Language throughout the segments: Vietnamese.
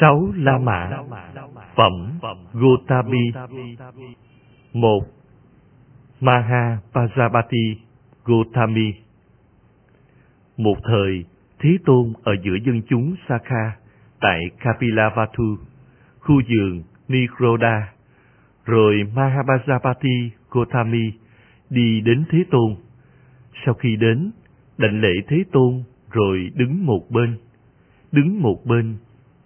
sáu la mã. Phẩm gotami một. Maha pajapati gotami. Một thời, thế tôn ở giữa dân chúng sakha tại kapilavatu khu vườn nikroda rồi Mahapajapati gotami đi đến thế tôn. Sau khi đến, đảnh lễ thế tôn rồi đứng một bên. Đứng một bên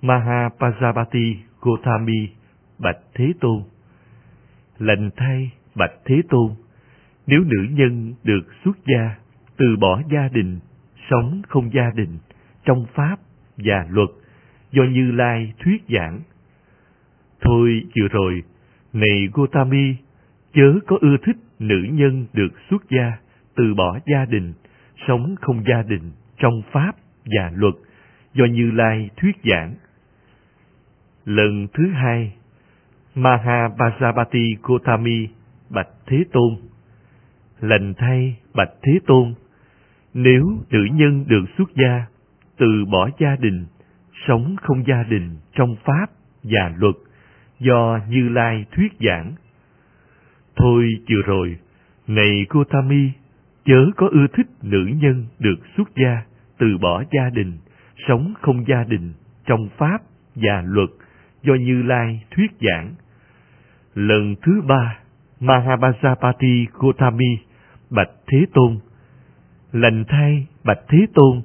Mahapajapati Gotami bạch Thế Tôn. Lành thay bạch Thế Tôn, nếu nữ nhân được xuất gia, từ bỏ gia đình, sống không gia đình, trong pháp và luật, do Như Lai thuyết giảng. Thôi vừa rồi, này Gotami, chớ có ưa thích nữ nhân được xuất gia, từ bỏ gia đình, sống không gia đình, trong pháp và luật, do Như Lai thuyết giảng. Lần thứ hai, Mahabhajapati Gotami bạch Thế Tôn. Lành thay bạch Thế Tôn, nếu nữ nhân được xuất gia, từ bỏ gia đình, sống không gia đình trong pháp và luật do Như Lai thuyết giảng. Thôi chưa rồi, này Gotami, chớ có ưa thích nữ nhân được xuất gia, từ bỏ gia đình, sống không gia đình trong pháp và luật do Như Lai thuyết giảng. Lần thứ ba, Mahabhasapati Gotami bạch Thế Tôn. Lành thay bạch Thế Tôn,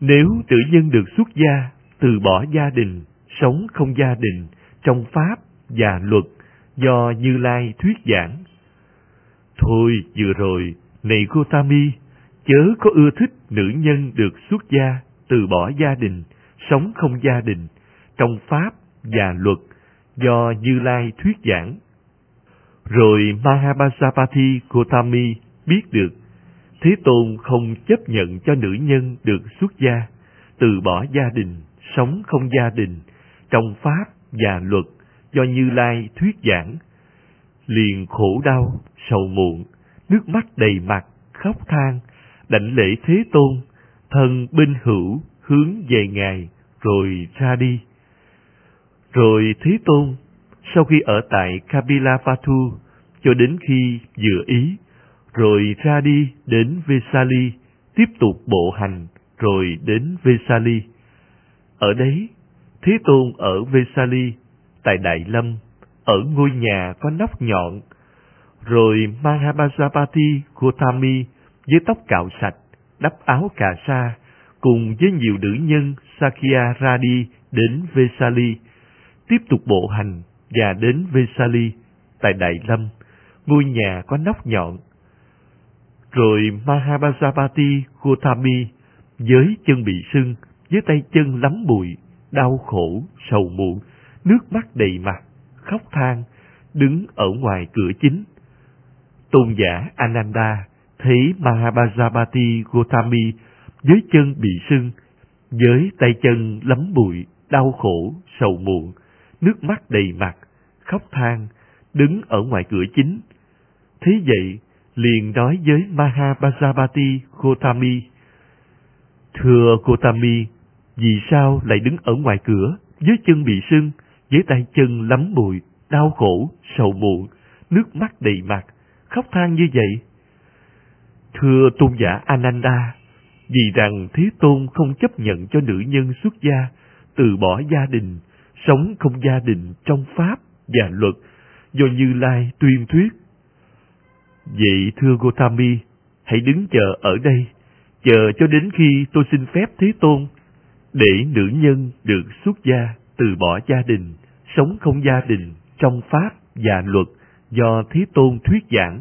nếu tự nhân được xuất gia, từ bỏ gia đình, sống không gia đình, trong pháp và luật do Như Lai thuyết giảng. Thôi vừa rồi, này Gotami, chớ có ưa thích nữ nhân được xuất gia, từ bỏ gia đình, sống không gia đình, trong pháp và luật do Như Lai thuyết giảng. Rồi Mahabhasapati Gotami biết được Thế Tôn không chấp nhận cho nữ nhân được xuất gia, từ bỏ gia đình, sống không gia đình, trong pháp và luật do Như Lai thuyết giảng. Liền khổ đau, sầu muộn, nước mắt đầy mặt, khóc than, đảnh lễ Thế Tôn, thân binh hữu hướng về Ngài, rồi ra đi. Rồi Thế Tôn, sau khi ở tại Kapilavatthu cho đến khi vừa ý, rồi ra đi đến Vesali, tiếp tục bộ hành, rồi đến Vesali. Ở đấy, Thế Tôn ở Vesali, tại Đại Lâm, ở ngôi nhà có nóc nhọn, rồi Mahabhasapati Gotami với tóc cạo sạch, đắp áo cà sa, cùng với nhiều nữ nhân Sakya ra đi đến Vesali, tiếp tục bộ hành và đến Vesali tại Đại Lâm, ngôi nhà có nóc nhọn. Rồi Mahabhasapati Gotami với chân bị sưng, với tay chân lắm bụi, đau khổ, sầu muộn, nước mắt đầy mặt, khóc than, đứng ở ngoài cửa chính. Tôn giả Ananda thấy Mahabhasapati Gotami với chân bị sưng, với tay chân lắm bụi, đau khổ, sầu muộn, nước mắt đầy mặt, khóc than, đứng ở ngoài cửa chính. Thế vậy, liền nói với Mahabhajapati Gotami, Thưa Gotami, vì sao lại đứng ở ngoài cửa, với chân bị sưng, với tay chân lắm bụi, đau khổ, sầu muộn, nước mắt đầy mặt, khóc than như vậy? Thưa tôn giả Ananda, vì rằng Thế Tôn không chấp nhận cho nữ nhân xuất gia, từ bỏ gia đình, sống không gia đình trong pháp và luật do Như Lai tuyên thuyết. Vậy thưa Gotami, hãy đứng chờ ở đây, chờ cho đến khi tôi xin phép Thế Tôn, để nữ nhân được xuất gia, từ bỏ gia đình, sống không gia đình trong pháp và luật do Thế Tôn thuyết giảng.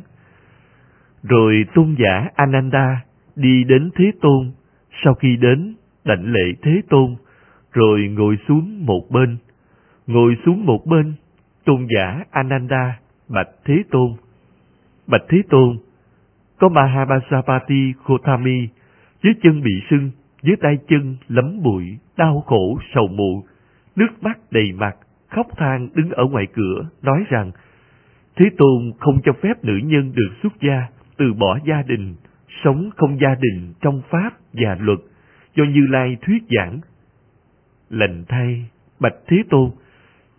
Rồi tôn giả Ananda đi đến Thế Tôn, sau khi đến đảnh lễ Thế Tôn, rồi ngồi xuống một bên, ngồi xuống một bên, tôn giả Ananda bạch Thế Tôn. Bạch Thế Tôn, có Mahabhajapati Khotami dưới chân bị sưng, dưới tay chân lấm bụi, đau khổ, sầu muộn, nước mắt đầy mặt, khóc than đứng ở ngoài cửa, nói rằng Thế Tôn không cho phép nữ nhân được xuất gia, từ bỏ gia đình, sống không gia đình trong pháp và luật, do Như Lai thuyết giảng. Lệnh thay, Bạch Thế Tôn,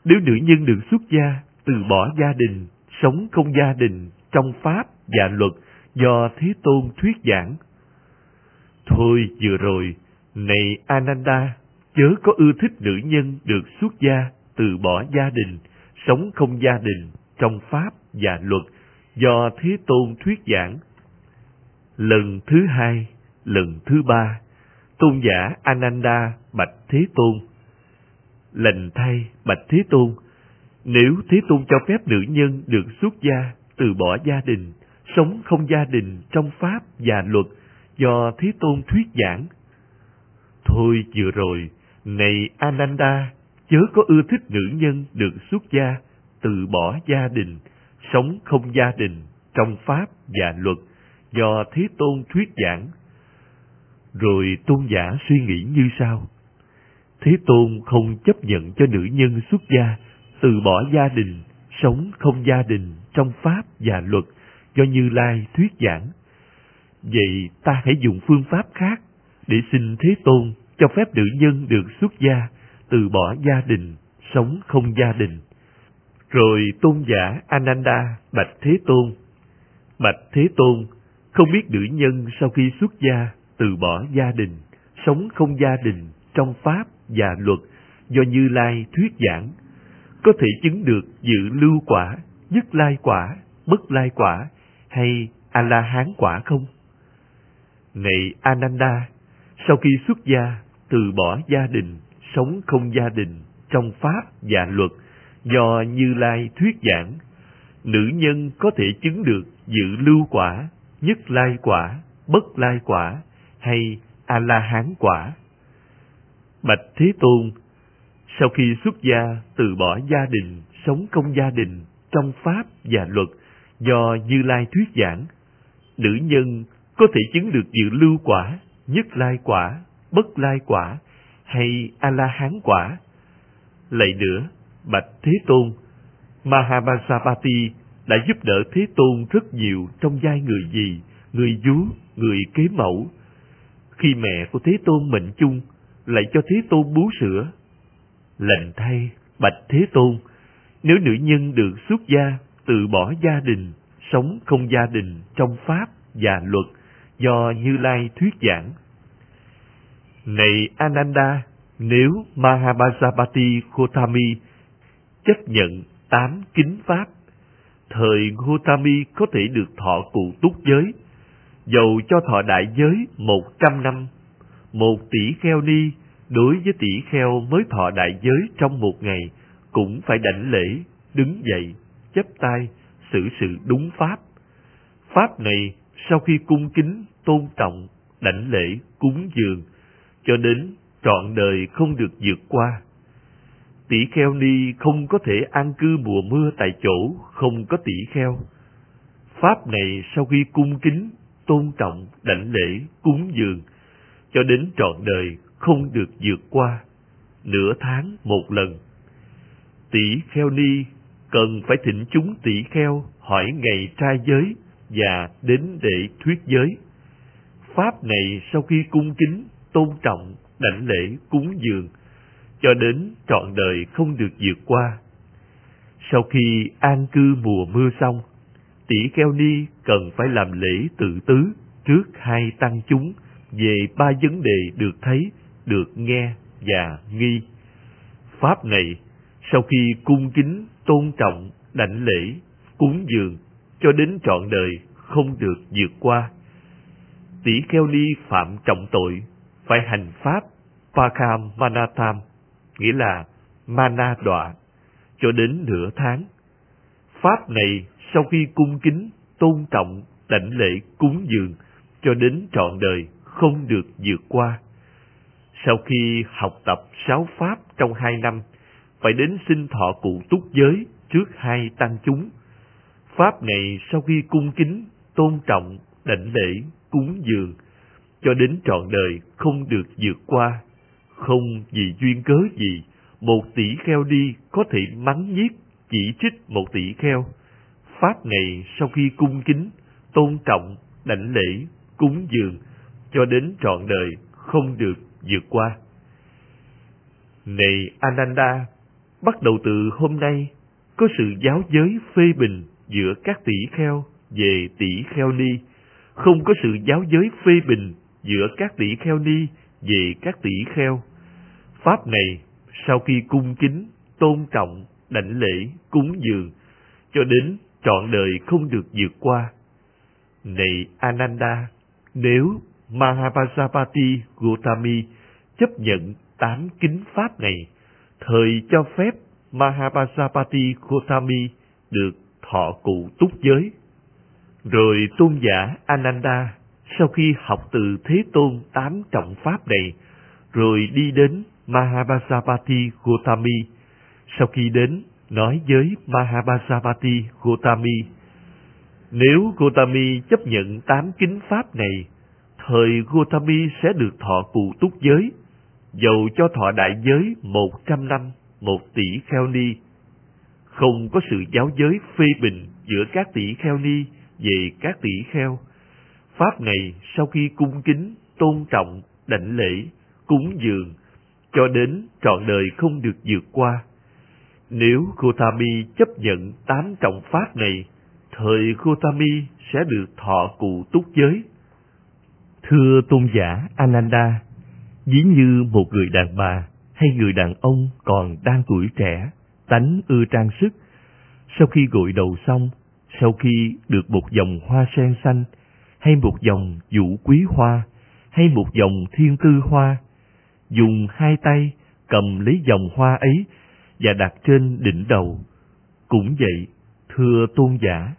nếu nữ nhân được xuất gia, từ bỏ gia đình, sống không gia đình trong pháp và luật do Thế Tôn thuyết giảng. Thôi vừa rồi, này Ananda, chớ có ưa thích nữ nhân được xuất gia, từ bỏ gia đình, sống không gia đình trong pháp và luật do Thế Tôn thuyết giảng. Lần thứ hai, lần thứ ba, tôn giả Ananda bạch Thế Tôn. Lành thay bạch Thế Tôn, nếu Thế Tôn cho phép nữ nhân được xuất gia, từ bỏ gia đình, sống không gia đình trong pháp và luật do Thế Tôn thuyết giảng. Thôi vừa rồi, này Ananda, chớ có ưa thích nữ nhân được xuất gia, từ bỏ gia đình, sống không gia đình trong pháp và luật do Thế Tôn thuyết giảng. Rồi tôn giả suy nghĩ như sau. Thế Tôn không chấp nhận cho nữ nhân xuất gia, từ bỏ gia đình, sống không gia đình trong pháp và luật do Như Lai thuyết giảng. Vậy ta hãy dùng phương pháp khác để xin Thế Tôn cho phép nữ nhân được xuất gia, từ bỏ gia đình, sống không gia đình. Rồi tôn giả Ananda bạch Thế Tôn. Bạch Thế Tôn, không biết nữ nhân sau khi xuất gia, từ bỏ gia đình, sống không gia đình trong pháp và luật do Như Lai thuyết giảng, có thể chứng được dự lưu quả, nhất lai quả, bất lai quả hay A-la-hán quả không? Này Ananda, sau khi xuất gia, từ bỏ gia đình, sống không gia đình trong pháp và luật do Như Lai thuyết giảng, nữ nhân có thể chứng được dự lưu quả, nhất lai quả, bất lai quả hay A-la-hán quả. Bạch Thế Tôn, sau khi xuất gia, từ bỏ gia đình, sống công gia đình trong pháp và luật do Như Lai thuyết giảng, nữ nhân có thể chứng được dự lưu quả, nhất lai quả, bất lai quả hay A-la-hán quả. Lại nữa, Bạch Thế Tôn, Mahabasapati đã giúp đỡ Thế Tôn rất nhiều trong giai người gì, người vú, người kế mẫu. Khi mẹ của Thế Tôn mệnh chung, lại cho Thế Tôn bú sữa. Lệnh thay, Bạch Thế Tôn, nếu nữ nhân được xuất gia, từ bỏ gia đình, sống không gia đình trong pháp và luật do Như Lai thuyết giảng. Này Ananda, nếu Mahabhasapati Gotami chấp nhận tám kính pháp, thời Gotami có thể được thọ cụ túc giới, dầu cho thọ đại giới một trăm năm, một tỷ kheo ni đối với tỷ kheo mới thọ đại giới trong một ngày cũng phải đảnh lễ, đứng dậy, chấp tay, xử sự đúng pháp. Pháp này sau khi cung kính, tôn trọng, đảnh lễ, cúng dường, cho đến trọn đời không được vượt qua. Tỷ kheo ni không có thể an cư mùa mưa tại chỗ không có tỷ kheo. Pháp này sau khi cung kính, tôn trọng, đảnh lễ, cúng dường, cho đến trọn đời không được vượt qua, nửa tháng một lần. Tỷ kheo ni cần phải thỉnh chúng tỷ kheo hỏi ngày trai giới và đến để thuyết giới. Pháp này sau khi cung kính, tôn trọng, đảnh lễ, cúng dường, cho đến trọn đời không được vượt qua. Sau khi an cư mùa mưa xong, tỷ kheo ni cần phải làm lễ tự tứ trước hai tăng chúng về ba vấn đề được thấy, được nghe và nghi. Pháp này, sau khi cung kính, tôn trọng, đảnh lễ, cúng dường, cho đến trọn đời không được vượt qua. Tỷ kheo ni phạm trọng tội, phải hành pháp Pakam Manatam, nghĩa là Mana đọa, cho đến nửa tháng. Pháp này sau khi cung kính, tôn trọng, đảnh lễ, cúng dường, cho đến trọn đời không được vượt qua. Sau khi học tập sáu pháp trong hai năm, phải đến sinh thọ cụ túc giới trước hai tăng chúng. Pháp này sau khi cung kính, tôn trọng, đảnh lễ, cúng dường, cho đến trọn đời không được vượt qua. Không vì duyên cớ gì, một tỷ kheo đi có thể mắng nhiếc, chỉ trích một tỷ kheo. Pháp này sau khi cung kính, tôn trọng, đảnh lễ, cúng dường, cho đến trọn đời không được vượt qua. Này Ananda, bắt đầu từ hôm nay, có sự giáo giới phê bình giữa các tỷ kheo về tỷ kheo ni, không có sự giáo giới phê bình giữa các tỷ kheo ni về các tỷ kheo. Pháp này, sau khi cung kính, tôn trọng, đảnh lễ, cúng dường, cho đến trọn đời không được vượt qua. Này Ananda, nếu Mahapajapati Gautami chấp nhận tám kính pháp này, thời cho phép Mahapajapati Gautami được thọ cụ túc giới. Rồi tôn giả Ananda sau khi học từ Thế Tôn tám trọng pháp này, rồi đi đến Mahapajapati Gautami. Sau khi đến, nói với Mahapajapati Gautami, nếu Gautami chấp nhận tám kính pháp này, thời Gotami sẽ được thọ cụ túc giới, dầu cho thọ đại giới một trăm năm, một tỷ kheo ni. Không có sự giáo giới phê bình giữa các tỷ kheo ni về các tỷ kheo. Pháp này sau khi cung kính, tôn trọng, đảnh lễ, cúng dường, cho đến trọn đời không được vượt qua. Nếu Gotami chấp nhận tám trọng pháp này, thời Gotami sẽ được thọ cụ túc giới. Thưa tôn giả Ananda, ví như một người đàn bà hay người đàn ông còn đang tuổi trẻ, tánh ưa trang sức, sau khi gội đầu xong, sau khi được một dòng hoa sen xanh, hay một dòng vũ quý hoa, hay một dòng thiên tư hoa, dùng hai tay cầm lấy dòng hoa ấy và đặt trên đỉnh đầu. Cũng vậy, thưa tôn giả,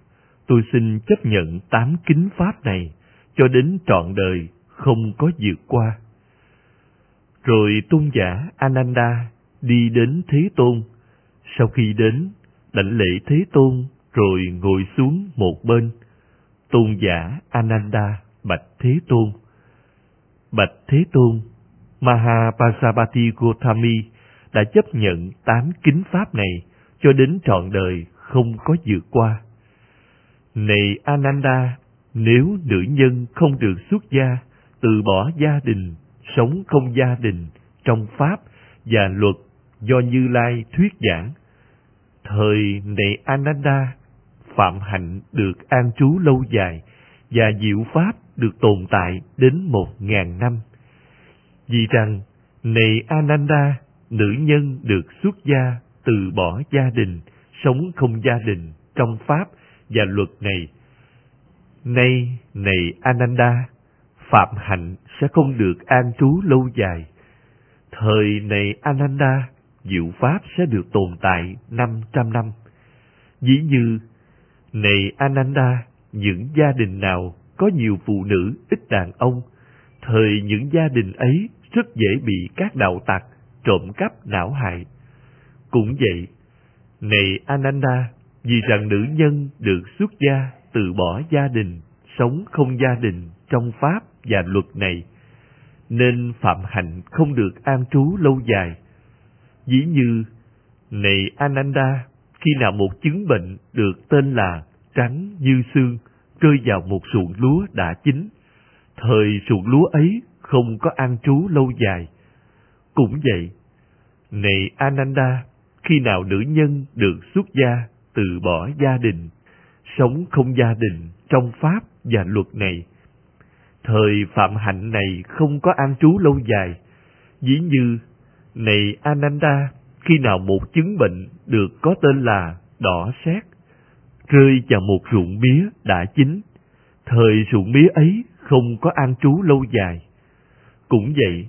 tôi xin chấp nhận tám kính pháp này cho đến trọn đời không có vượt qua. Rồi tôn giả Ananda đi đến Thế Tôn. Sau khi đến, đảnh lễ Thế Tôn rồi ngồi xuống một bên. Tôn giả Ananda bạch Thế Tôn. Bạch Thế Tôn, Mahapasapati Gautami đã chấp nhận tám kính pháp này cho đến trọn đời không có vượt qua. Này Ananda, nếu nữ nhân không được xuất gia, từ bỏ gia đình, sống không gia đình, trong pháp và luật do Như Lai thuyết giảng, thời này Ananda, phạm hạnh được an trú lâu dài và diệu pháp được tồn tại đến một ngàn năm. Vì rằng, này Ananda, nữ nhân được xuất gia, từ bỏ gia đình, sống không gia đình trong pháp và luật này. Nay, này Ananda, phạm hạnh sẽ không được an trú lâu dài. Thời này Ananda, diệu pháp sẽ được tồn tại năm trăm năm. Dĩ như, này Ananda, những gia đình nào có nhiều phụ nữ ít đàn ông, thời những gia đình ấy rất dễ bị các đạo tặc trộm cắp não hại. Cũng vậy, này Ananda, vì rằng nữ nhân được xuất gia từ bỏ gia đình, sống không gia đình trong pháp và luật này, nên phạm hạnh không được an trú lâu dài. Dĩ như, này Ananda, khi nào một chứng bệnh được tên là trắng như xương rơi vào một ruộng lúa đã chín, thời ruộng lúa ấy không có an trú lâu dài. Cũng vậy, này Ananda, khi nào nữ nhân được xuất gia, từ bỏ gia đình, sống không gia đình trong pháp và luật này, thời phạm hạnh này không có an trú lâu dài. Dĩ như, này Ananda, khi nào một chứng bệnh được có tên là đỏ xét, rơi vào một ruộng mía đã chín, thời ruộng mía ấy không có an trú lâu dài. Cũng vậy,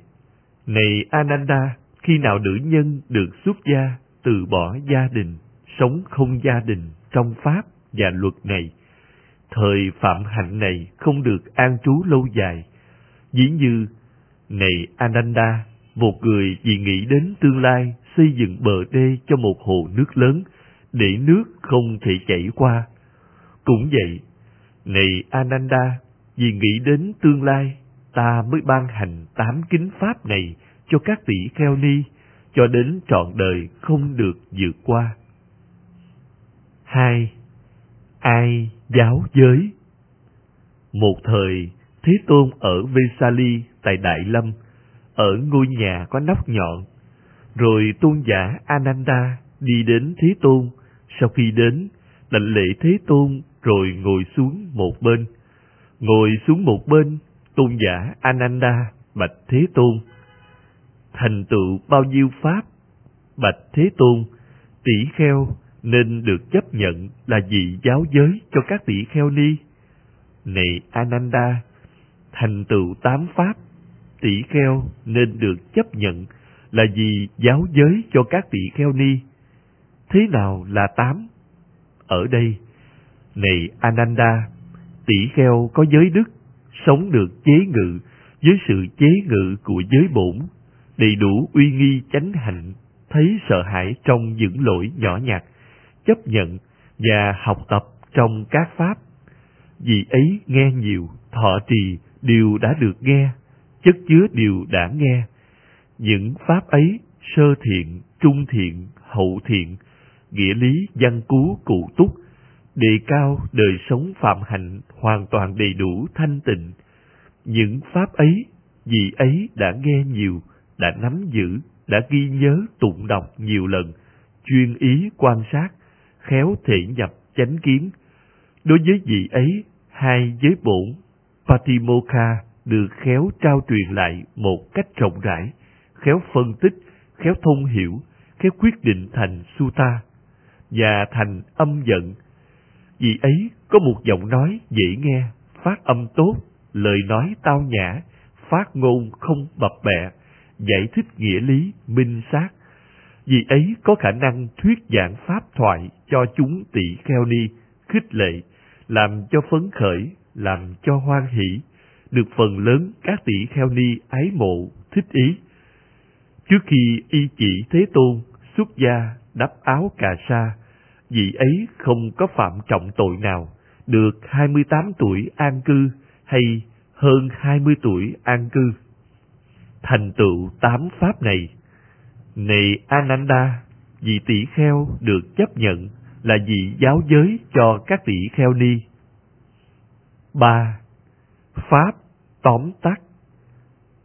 này Ananda, khi nào nữ nhân được xuất gia, từ bỏ gia đình, sống không gia đình trong pháp và luật này, thời phạm hạnh này không được an trú lâu dài. Dĩ như, này Ananda, một người vì nghĩ đến tương lai xây dựng bờ đê cho một hồ nước lớn, để nước không thể chảy qua. Cũng vậy, này Ananda, vì nghĩ đến tương lai, ta mới ban hành tám kính pháp này cho các tỷ kheo ni, cho đến trọn đời không được vượt qua. hai Ai giáo giới Một thời, Thế Tôn ở Vesali tại Đại Lâm, ở ngôi nhà có nóc nhọn. Rồi tôn giả Ananda đi đến Thế Tôn. Sau khi đến, đảnh lễ Thế Tôn rồi ngồi xuống một bên. Ngồi xuống một bên, tôn giả Ananda bạch Thế Tôn. Thành tựu bao nhiêu pháp? Bạch Thế Tôn, tỷ kheo nên được chấp nhận là vị giáo giới cho các tỷ kheo ni. Này Ananda, thành tựu tám pháp, tỷ kheo nên được chấp nhận là vì giáo giới cho các tỷ kheo ni. Thế nào là tám? Ở đây, này Ananda, tỷ kheo có giới đức, sống được chế ngự với sự chế ngự của giới bổn, đầy đủ uy nghi chánh hạnh, thấy sợ hãi trong những lỗi nhỏ nhặt, chấp nhận và học tập trong các pháp. Vì ấy nghe nhiều, thọ trì đều đã được nghe, chất chứa đều đã nghe. Những pháp ấy sơ thiện, trung thiện, hậu thiện, nghĩa lý văn cú cụ túc, đề cao đời sống phạm hạnh hoàn toàn đầy đủ thanh tịnh. Những pháp ấy, vì ấy đã nghe nhiều, đã nắm giữ, đã ghi nhớ tụng đọc nhiều lần, chuyên ý quan sát, khéo thể nhập chánh kiến. Đối với vị ấy, hai giới bổn, Patimokha được khéo trao truyền lại một cách rộng rãi, khéo phân tích, khéo thông hiểu, khéo quyết định thành sutta và thành âm giận. Vì ấy có một giọng nói dễ nghe, phát âm tốt, lời nói tao nhã, phát ngôn không bập bẹ, giải thích nghĩa lý, minh xác. Vì ấy có khả năng thuyết giảng pháp thoại cho chúng tỷ kheo ni, khích lệ, làm cho phấn khởi, làm cho hoan hỷ, được phần lớn các tỷ kheo ni ái mộ, thích ý. Trước khi y chỉ Thế Tôn xuất gia đắp áo cà sa, vị ấy không có phạm trọng tội nào, được 28 tuổi an cư hay hơn 20 tuổi an cư. Thành tựu tám pháp này, này Ananda, vị tỷ kheo được chấp nhận là vị giáo giới cho các tỷ kheo ni. ba Pháp tóm tắt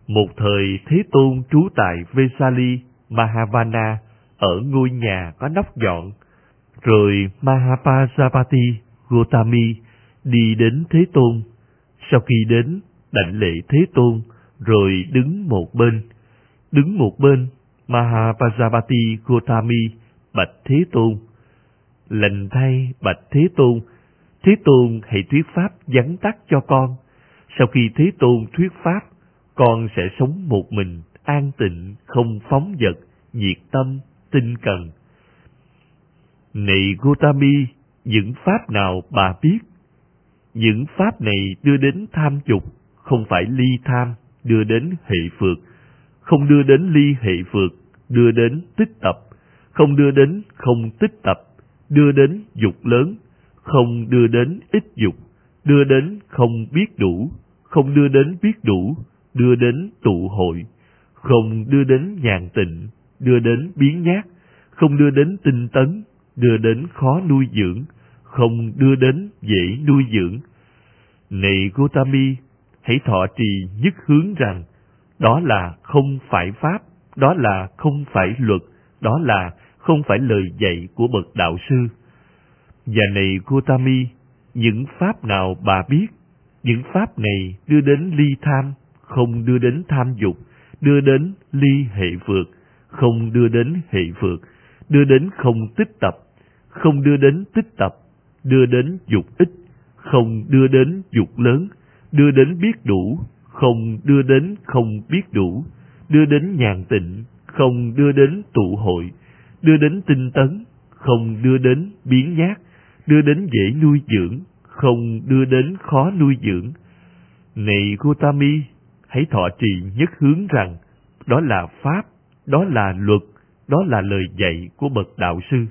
Một thời Thế Tôn trú tại Vesali, Mahavana ở ngôi nhà có nóc dọn rồi Mahapajapati Gotami đi đến Thế Tôn. Sau khi đến, đảnh lễ Thế Tôn, rồi đứng một bên. Đứng một bên, Mahapajapati Gotami bạch Thế Tôn. Lành thay bạch Thế Tôn, Thế Tôn hãy thuyết pháp dẫn tắt cho con. Sau khi Thế Tôn thuyết pháp, con sẽ sống một mình, an tịnh, không phóng vật, nhiệt tâm, tinh cần. Này Gotami, những pháp nào bà biết? Những pháp này đưa đến tham dục, không phải ly tham, đưa đến hệ phược, không đưa đến ly hệ vượt, đưa đến tích tập, không đưa đến không tích tập, đưa đến dục lớn, không đưa đến ít dục, đưa đến không biết đủ, không đưa đến biết đủ, đưa đến tụ hội, không đưa đến nhàn tịnh, đưa đến biến nhát, không đưa đến tinh tấn, đưa đến khó nuôi dưỡng, không đưa đến dễ nuôi dưỡng. Này Gotami, hãy thọ trì nhất hướng rằng, đó là không phải pháp, đó là không phải luật, đó là không phải lời dạy của bậc đạo sư. Và này Gotami, những pháp nào bà biết, những pháp này đưa đến ly tham, không đưa đến tham dục, đưa đến ly hệ vượt, không đưa đến hệ vượt, đưa đến không tích tập, không đưa đến tích tập, đưa đến dục ít, không đưa đến dục lớn, đưa đến biết đủ, không đưa đến không biết đủ, đưa đến nhàn tịnh, không đưa đến tụ hội, đưa đến tinh tấn, không đưa đến biến nhát, đưa đến dễ nuôi dưỡng, không đưa đến khó nuôi dưỡng. Này Gotami, hãy thọ trì nhất hướng rằng, đó là Pháp, đó là luật, đó là lời dạy của bậc đạo sư.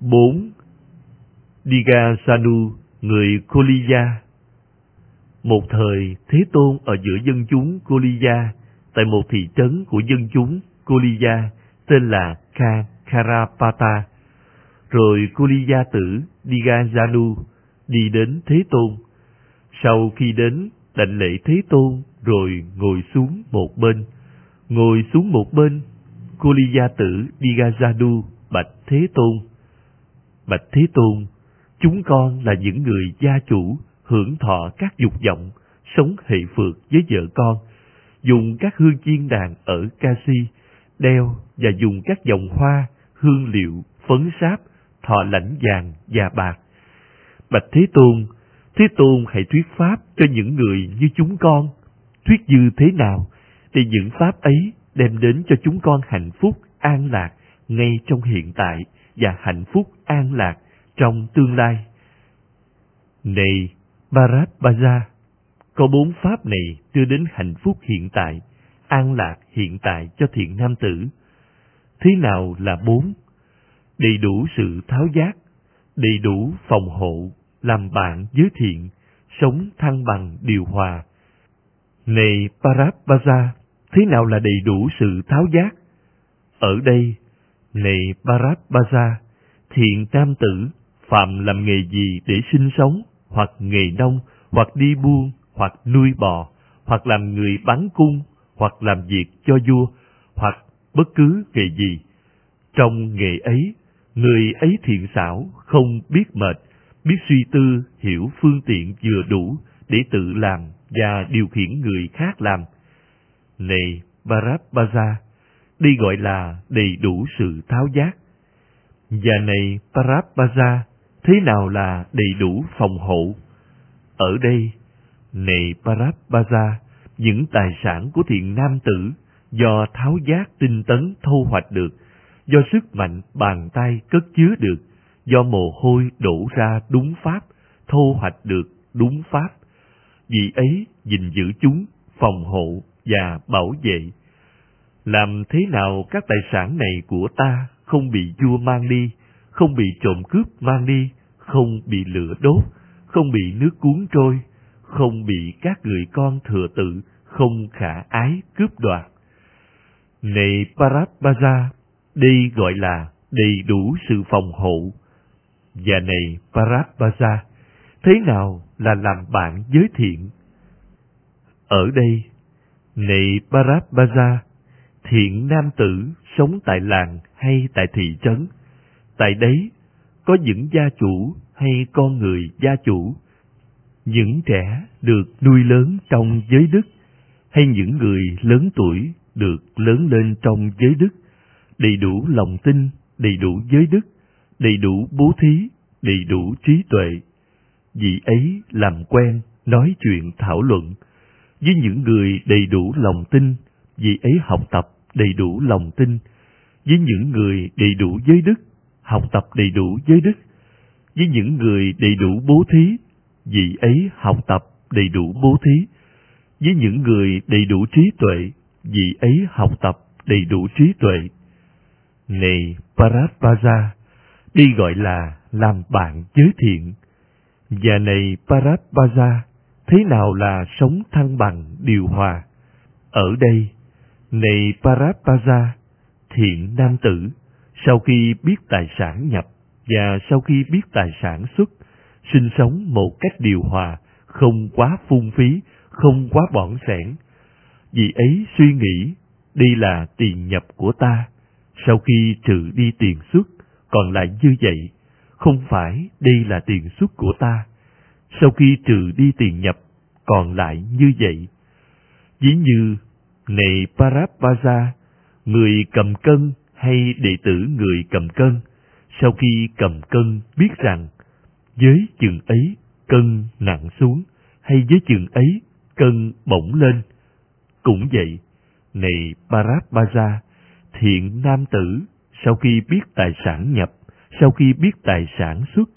4. Digasanu, người Koliya một thời, Thế Tôn ở giữa dân chúng Koliya, tại một thị trấn của dân chúng Koliya tên là Karapata. Rồi Koliya tử Digajanu đi đến Thế Tôn. Sau khi đến, đảnh lễ Thế Tôn rồi ngồi xuống một bên. ngồi xuống một bên, cô tử Digajanu bạch Thế Tôn. Bạch Thế Tôn, chúng con là những người gia chủ, hưởng thọ các dục vọng, sống hệ phượt với vợ con, dùng các hương chiên đàn ở Kasi, đeo và dùng các dòng hoa, hương liệu, phấn sáp, thọ lãnh vàng và bạc. Bạch Thế Tôn, Thế Tôn hãy thuyết pháp cho những người như chúng con. Thuyết như thế nào để những pháp ấy đem đến cho chúng con hạnh phúc, an lạc ngay trong hiện tại và hạnh phúc, an lạc trong tương lai. Này Bharat Baja, có bốn pháp này đưa đến hạnh phúc hiện tại, an lạc hiện tại cho thiện nam tử. Thế nào là bốn? Đầy đủ sự tháo giác, đầy đủ phòng hộ, làm bạn với thiện, sống thăng bằng điều hòa. Này Parabhaja, thế nào là đầy đủ sự tháo giác? Ở đây, này Parabhaja, thiện nam tử, phạm làm nghề gì để sinh sống, hoặc nghề nông, hoặc đi buôn, hoặc nuôi bò, hoặc làm người bắn cung, hoặc làm việc cho vua, hoặc bất cứ nghề gì. Trong nghề ấy, người ấy thiện xảo, không biết mệt, biết suy tư, hiểu phương tiện vừa đủ để tự làm và điều khiển người khác làm. Này Parabhaja, đây gọi là đầy đủ sự tháo giác. Và này Parabhaja, thế nào là đầy đủ phòng hộ? Ở đây, này Parabhaja, những tài sản của thiện nam tử do tháo giác tinh tấn thu hoạch được, do sức mạnh bàn tay cất chứa được, do mồ hôi đổ ra đúng pháp, thu hoạch được đúng pháp. Vì ấy gìn giữ chúng, phòng hộ và bảo vệ. Làm thế nào các tài sản này của ta không bị vua mang đi, không bị trộm cướp mang đi, không bị lửa đốt, không bị nước cuốn trôi, không bị các người con thừa tự không khả ái cướp đoạt. Này Parabhaja, đây gọi là đầy đủ sự phòng hộ. Và này Parabhaja, thế nào là làm bạn giới thiện? Ở đây, này Parabhaja, thiện nam tử sống tại làng hay tại thị trấn, tại đấy có những gia chủ hay con người gia chủ, những trẻ được nuôi lớn trong giới đức, hay những người lớn tuổi được lớn lên trong giới đức, đầy đủ lòng tin, đầy đủ giới đức, đầy đủ bố thí, đầy đủ trí tuệ. Vì ấy làm quen, nói chuyện thảo luận, với những người đầy đủ lòng tin, vì ấy học tập đầy đủ lòng tin, với những người đầy đủ giới đức, học tập đầy đủ giới đức, với những người đầy đủ bố thí, vì ấy học tập đầy đủ bố thí, với những người đầy đủ trí tuệ, vì ấy học tập đầy đủ trí tuệ. Này Parabhaja, đi gọi là làm bạn giới thiện. Và này Parabhaja, thế nào là sống thăng bằng, điều hòa? Ở đây, này Parabhaja, thiện nam tử, sau khi biết tài sản nhập và sau khi biết tài sản xuất, sinh sống một cách điều hòa, không quá phung phí, không quá bỏng sẻn. Vì ấy suy nghĩ, đây là tiền nhập của ta, sau khi trừ đi tiền xuất, còn lại như vậy, không phải đây là tiền xuất của ta. Sau khi trừ đi tiền nhập, còn lại như vậy. Ví như, này Parapaza, người cầm cân hay đệ tử người cầm cân, sau khi cầm cân biết rằng, với chừng ấy cân nặng xuống, hay với chừng ấy cân bỗng lên. Cũng vậy, này Parabhaja, thiện nam tử, sau khi biết tài sản nhập, sau khi biết tài sản xuất,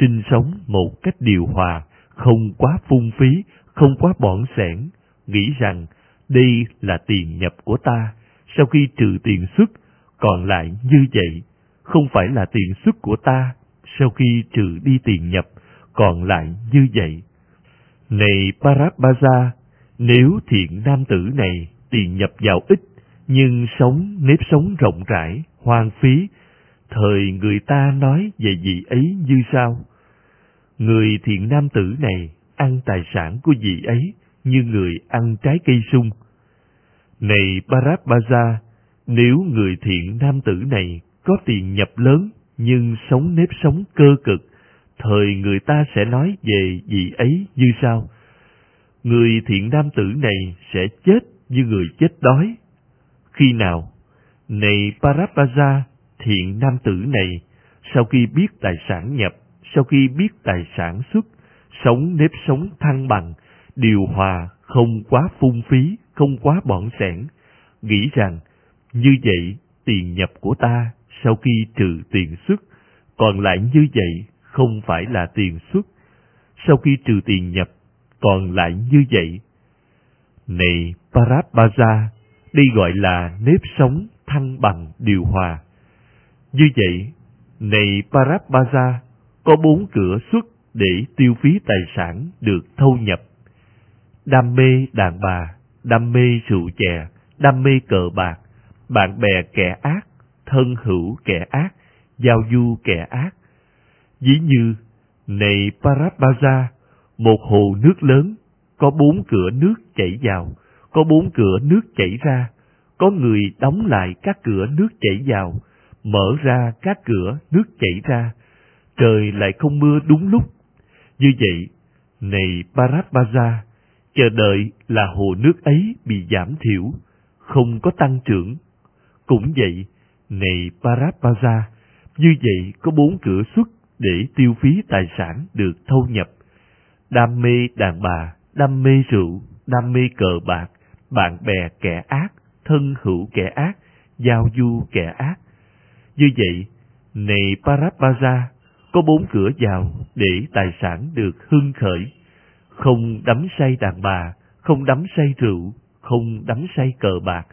sinh sống một cách điều hòa, không quá phung phí, không quá bỏn sẻn, nghĩ rằng đây là tiền nhập của ta, sau khi trừ tiền xuất, còn lại như vậy, không phải là tiền xuất của ta, sau khi trừ đi tiền nhập, còn lại như vậy. Này Parabhaja, nếu thiện nam tử này tiền nhập vào ít, nhưng sống nếp sống rộng rãi, hoang phí, thời người ta nói về vị ấy như sau. Người thiện nam tử này ăn tài sản của vị ấy như người ăn trái cây sung. Này Parabhaja, nếu người thiện nam tử này có tiền nhập lớn nhưng sống nếp sống cơ cực, thời người ta sẽ nói về vị ấy như sau. Người thiện nam tử này sẽ chết như người chết đói. Khi nào? Này Parapaja, thiện nam tử này, sau khi biết tài sản nhập, sau khi biết tài sản xuất, sống nếp sống thăng bằng, điều hòa, không quá phung phí, không quá bỏng sẻn, nghĩ rằng như vậy tiền nhập của ta sau khi trừ tiền xuất, còn lại như vậy không phải là tiền xuất. Sau khi trừ tiền nhập, còn lại như vậy. Này Parabhaja, đây gọi là nếp sống thăng bằng điều hòa. Như vậy, này Parabhaja, có bốn cửa xuất để tiêu phí tài sản được thâu nhập. Đam mê đàn bà, đam mê rượu chè, đam mê cờ bạc, bạn bè kẻ ác, thân hữu kẻ ác, giao du kẻ ác. Ví như, này Parabhaja, một hồ nước lớn, có bốn cửa nước chảy vào, có bốn cửa nước chảy ra, có người đóng lại các cửa nước chảy vào, mở ra các cửa nước chảy ra, trời lại không mưa đúng lúc. Như vậy, này Parabhaja, chờ đợi là hồ nước ấy bị giảm thiểu, không có tăng trưởng. Cũng vậy, này parapaza như vậy có bốn cửa xuất để tiêu phí tài sản được thâu nhập. Đam mê đàn bà, đam mê rượu, đam mê cờ bạc, bạn bè kẻ ác, thân hữu kẻ ác, giao du kẻ ác. Như vậy, này parapaza có bốn cửa vào để tài sản được hưng khởi. Không đắm say đàn bà, không đắm say rượu, không đắm say cờ bạc,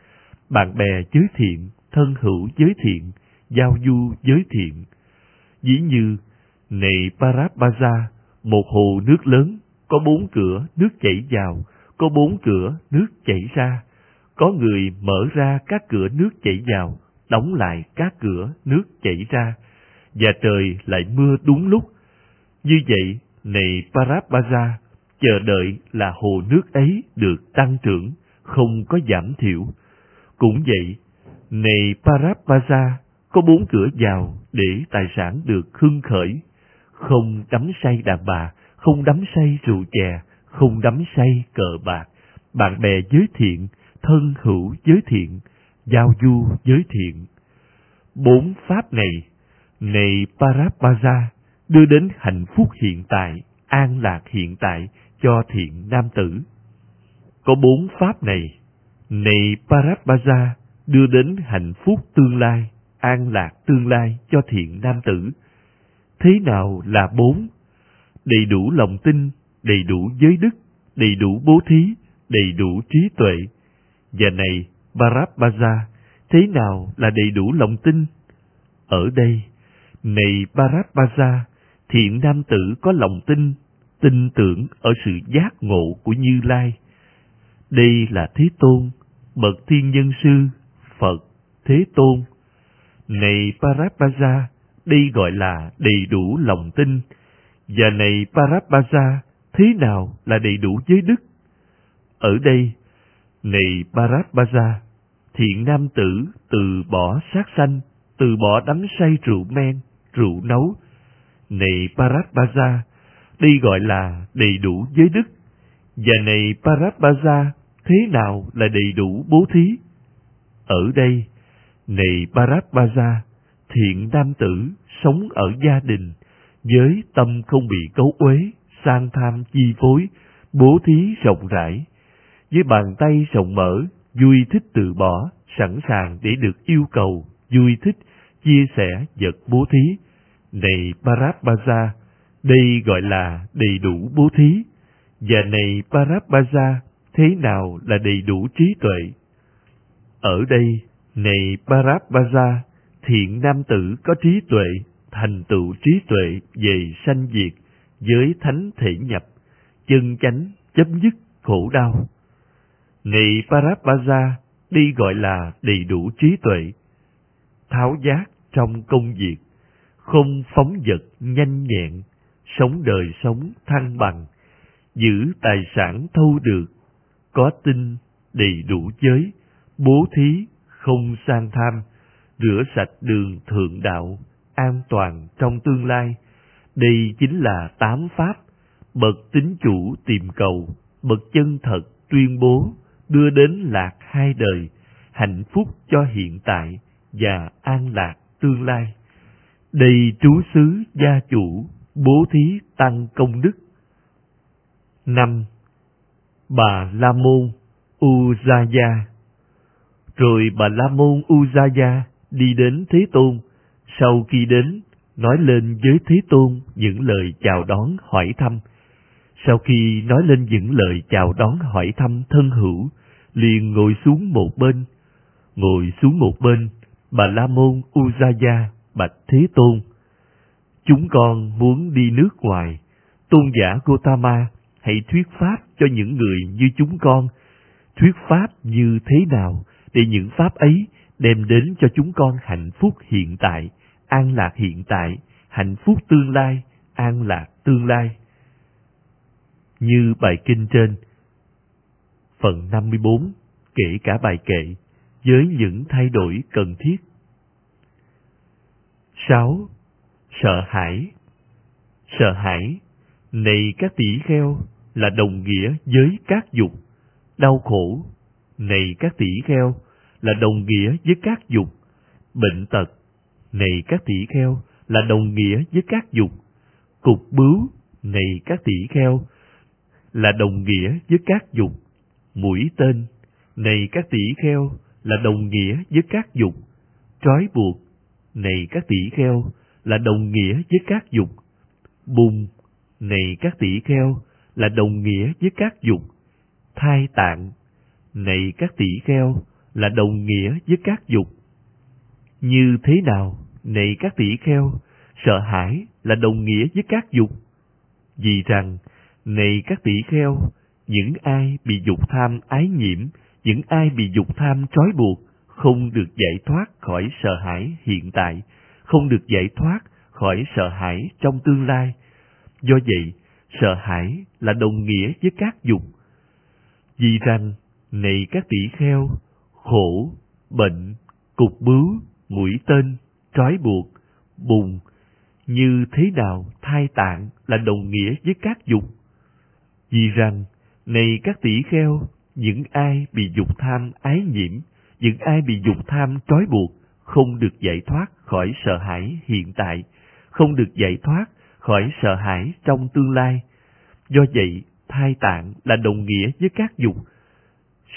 bạn bè giới thiện, thân hữu giới thiện, giao du giới thiện. Dĩ như, này Parabhaja, một hồ nước lớn, có bốn cửa nước chảy vào, có bốn cửa nước chảy ra. Có người mở ra các cửa nước chảy vào, đóng lại các cửa nước chảy ra, và trời lại mưa đúng lúc. Như vậy, này Parabhaja, chờ đợi là hồ nước ấy được tăng trưởng, không có giảm thiểu. Cũng vậy, này Parapaza có bốn cửa vào để tài sản được hưng khởi, không đắm say đàn bà, không đắm say rượu chè, không đắm say cờ bạc, bạn bè giới thiện, thân hữu giới thiện, giao du giới thiện. Bốn pháp này, này Parapaza, đưa đến hạnh phúc hiện tại, an lạc hiện tại cho thiện nam tử. Có bốn pháp này, này Parabhaja, đưa đến hạnh phúc tương lai, an lạc tương lai cho thiện nam tử. Thế nào là bốn? Đầy đủ lòng tin, đầy đủ giới đức, đầy đủ bố thí, đầy đủ trí tuệ. Và này, Parabhaja, thế nào là đầy đủ lòng tin? Ở đây, này Parabhaja, thiện nam tử có lòng tin, tin tưởng ở sự giác ngộ của Như Lai. Đây là Thế Tôn, bậc thiên nhân sư, Phật, Thế Tôn. Này Parapaja, đây gọi là đầy đủ lòng tin. Và này Parapaja, thế nào là đầy đủ giới đức? Ở đây, này Parapaja, thiện nam tử từ bỏ sát sanh, từ bỏ đắm say rượu men, rượu nấu. Này Parapaja, đây gọi là đầy đủ giới đức. Và này Parapaja, thế nào là đầy đủ bố thí? Ở đây, này Parabhaja, thiện nam tử sống ở gia đình, với tâm không bị cấu uế, sang tham chi phối, bố thí rộng rãi, với bàn tay rộng mở, vui thích từ bỏ, sẵn sàng để được yêu cầu, vui thích, chia sẻ vật bố thí. Này Parabhaja, đây gọi là đầy đủ bố thí. Và này Parabhaja, thế nào là đầy đủ trí tuệ? Ở đây, này Parabhaja, thiện nam tử có trí tuệ, thành tựu trí tuệ về sanh diệt, với thánh thể nhập, chân chánh, chấm dứt khổ đau. Này Parabhaja, đi gọi là đầy đủ trí tuệ, tháo giác trong công việc, không phóng vật nhanh nhẹn, sống đời sống thăng bằng, giữ tài sản thâu được, có tinh đầy đủ giới, bố thí, không sang tham, rửa sạch đường thượng đạo, an toàn trong tương lai. Đây chính là tám pháp, bậc tính chủ tìm cầu, bậc chân thật tuyên bố, đưa đến lạc hai đời, hạnh phúc cho hiện tại và an lạc tương lai. Đây trú xứ gia chủ, bố thí tăng công đức. năm Bà La Môn Uzaya. Rồi bà La Môn Uzaya đi đến Thế Tôn. Sau khi đến, nói lên với Thế Tôn những lời chào đón hỏi thăm. Sau khi nói lên những lời chào đón hỏi thăm thân hữu, liền ngồi xuống một bên. Ngồi xuống một bên, bà La Môn Uzaya bạch Thế Tôn. Chúng con muốn đi nước ngoài, tôn giả Gotama hãy thuyết pháp cho những người như chúng con. Thuyết pháp như thế nào để những pháp ấy đem đến cho chúng con hạnh phúc hiện tại, an lạc hiện tại, hạnh phúc tương lai, an lạc tương lai. Như bài kinh trên, phần 54, kể cả bài kệ, với những thay đổi cần thiết. 6. Sợ hãi Sợ hãi, này các tỷ kheo, là đồng nghĩa với các dục. Đau khổ, này các tỷ kheo, là đồng nghĩa với các dục. Bệnh tật, này các tỷ kheo, là đồng nghĩa với các dục. Cục bướu, này các tỷ kheo, là đồng nghĩa với các dục. Mũi tên, này các tỷ kheo, là đồng nghĩa với các dục. Trói buộc, này các tỷ kheo, là đồng nghĩa với các dục. Bùng, này các tỷ kheo, là đồng nghĩa với các dục. Thai tạng, này các tỷ kheo, là đồng nghĩa với các dục. Như thế nào, này các tỷ kheo, sợ hãi là đồng nghĩa với các dục? Vì rằng, này các tỷ kheo, những ai bị dục tham ái nhiễm, những ai bị dục tham trói buộc, không được giải thoát khỏi sợ hãi hiện tại, không được giải thoát khỏi sợ hãi trong tương lai. Do vậy, sợ hãi là đồng nghĩa với các dục. Vì rằng, này các tỷ kheo, khổ, bệnh, cục bướu, mũi tên, trói buộc, bùng, như thế nào thai tạng là đồng nghĩa với các dục. Vì rằng, này các tỷ kheo, những ai bị dục tham ái nhiễm, những ai bị dục tham trói buộc, không được giải thoát khỏi sợ hãi hiện tại, không được giải thoát khỏi sợ hãi trong tương lai. Do vậy, thai tạng là đồng nghĩa với các dục,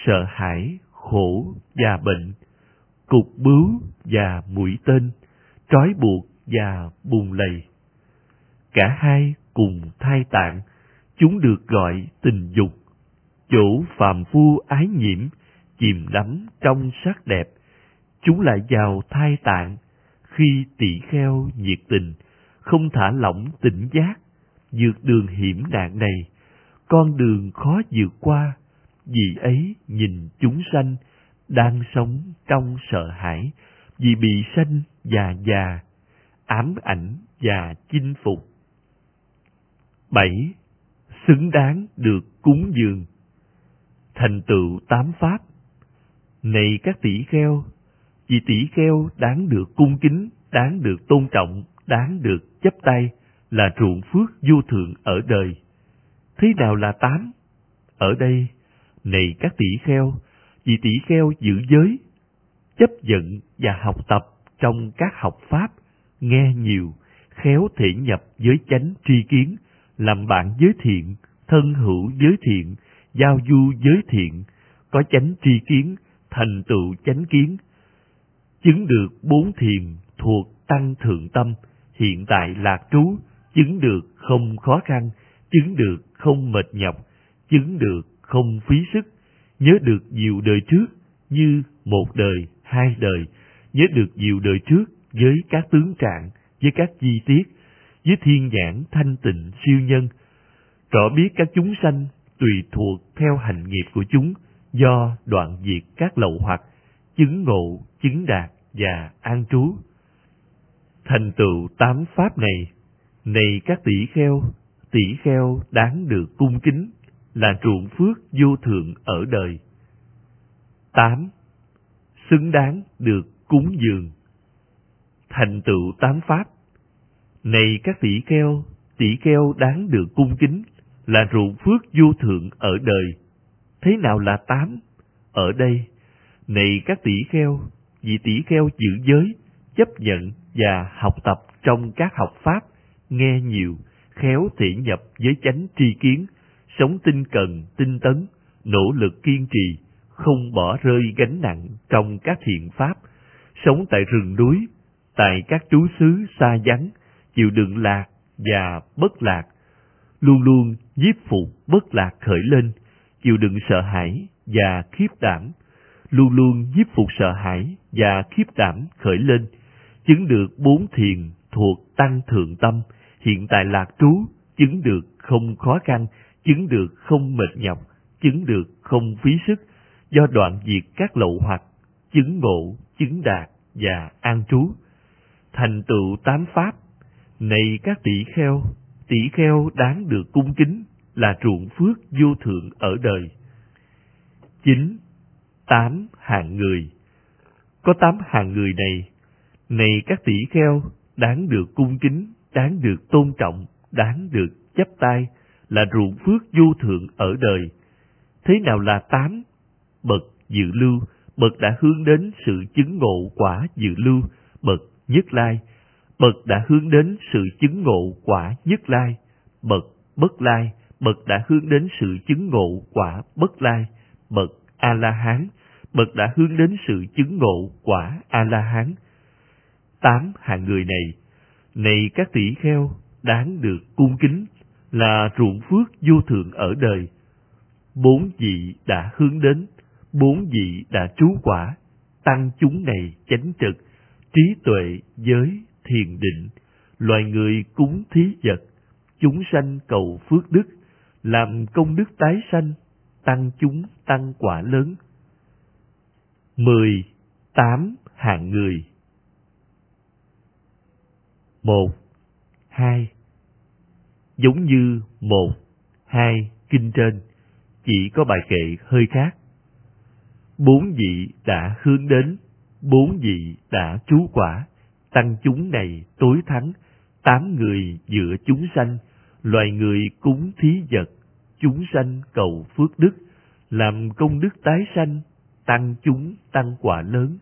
sợ hãi, khổ và bệnh, cục bướu và mũi tên, trói buộc và bùn lầy. Cả hai cùng thai tạng, chúng được gọi tình dục. Chỗ phàm phu ái nhiễm, chìm đắm trong sắc đẹp, chúng lại vào thai tạng, khi tỷ kheo nhiệt tình, không thả lỏng tỉnh giác, vượt đường hiểm nạn này, con đường khó vượt qua, vì ấy nhìn chúng sanh đang sống trong sợ hãi, vì bị sanh và già, ám ảnh và chinh phục. bảy Xứng đáng được cúng dường. Thành tựu tám pháp. Này các tỷ kheo, vì tỷ kheo đáng được cung kính, đáng được tôn trọng, đáng được chấp tay là ruộng phước vô thượng ở đời. Thế nào là tám? Ở đây, này các tỷ kheo, vì tỷ kheo giữ giới, chấp nhận và học tập trong các học pháp, nghe nhiều, khéo thể nhập giới chánh tri kiến, làm bạn giới thiện, thân hữu giới thiện, giao du giới thiện, có chánh tri kiến, thành tựu chánh kiến, chứng được bốn thiền thuộc tăng thượng tâm, hiện tại lạc trú, chứng được không khó khăn, chứng được không mệt nhọc, chứng được không phí sức, nhớ được nhiều đời trước như một đời, hai đời, nhớ được nhiều đời trước với các tướng trạng, với các chi tiết, với thiên nhãn thanh tịnh siêu nhân, rõ biết các chúng sanh tùy thuộc theo hành nghiệp của chúng do đoạn diệt các lậu hoặc, chứng ngộ, chứng đạt và an trú. Thành tựu tám pháp này, này các tỷ kheo, tỷ kheo đáng được cung kính, là ruộng phước vô thượng ở đời. tám, xứng đáng được cúng dường. Thành tựu tám pháp Này các tỷ kheo, tỷ kheo đáng được cung kính, là ruộng phước vô thượng ở đời. Thế nào là tám? Ở đây, này các tỷ kheo, vì tỷ kheo giữ giới, chấp nhận và học tập trong các học pháp, nghe nhiều, khéo thị nhập với chánh tri kiến, sống tinh cần, tinh tấn, nỗ lực kiên trì, không bỏ rơi gánh nặng trong các thiện pháp, sống tại rừng núi, tại các trú xứ xa vắng, chịu đựng lạc và bất lạc, luôn luôn nhiếp phục bất lạc khởi lên, chịu đựng sợ hãi và khiếp đảm, luôn luôn nhiếp phục sợ hãi và khiếp đảm khởi lên, chứng được bốn thiền thuộc tăng thượng tâm, hiện tại lạc trú, chứng được không khó khăn, chứng được không mệt nhọc, chứng được không phí sức, do đoạn diệt các lậu hoặc, chứng ngộ, chứng đạt và an trú. Thành tựu tám pháp, này các tỷ kheo, tỷ kheo đáng được cung kính là ruộng phước vô thượng ở đời. Chín, tám hạng người. Có tám hạng người này, này các tỷ kheo đáng được cung kính, đáng được tôn trọng, đáng được chấp tay, là ruộng phước vô thượng ở đời. Thế nào là tám? Bậc dự lưu, bậc đã hướng đến sự chứng ngộ quả dự lưu, bậc nhất lai, bậc đã hướng đến sự chứng ngộ quả nhất lai, bậc bất lai, bậc đã hướng đến sự chứng ngộ quả bất lai, bậc a la hán, bậc đã hướng đến sự chứng ngộ quả a la hán. Tám hạng người này, này các tỷ kheo, đáng được cung kính, là ruộng phước vô thượng ở đời. Bốn vị đã hướng đến, bốn vị đã trú quả, tăng chúng này chánh trực, trí tuệ, giới, thiền định, loài người cúng thí vật, chúng sanh cầu phước đức, làm công đức tái sanh, tăng chúng tăng quả lớn. mười Tám hạng người một hai Giống như một, hai kinh trên, chỉ có bài kệ hơi khác. Bốn vị đã hướng đến, bốn vị đã trú quả, tăng chúng này tối thắng, tám người giữa chúng sanh, loài người cúng thí vật, chúng sanh cầu phước đức, làm công đức tái sanh, tăng chúng tăng quả lớn.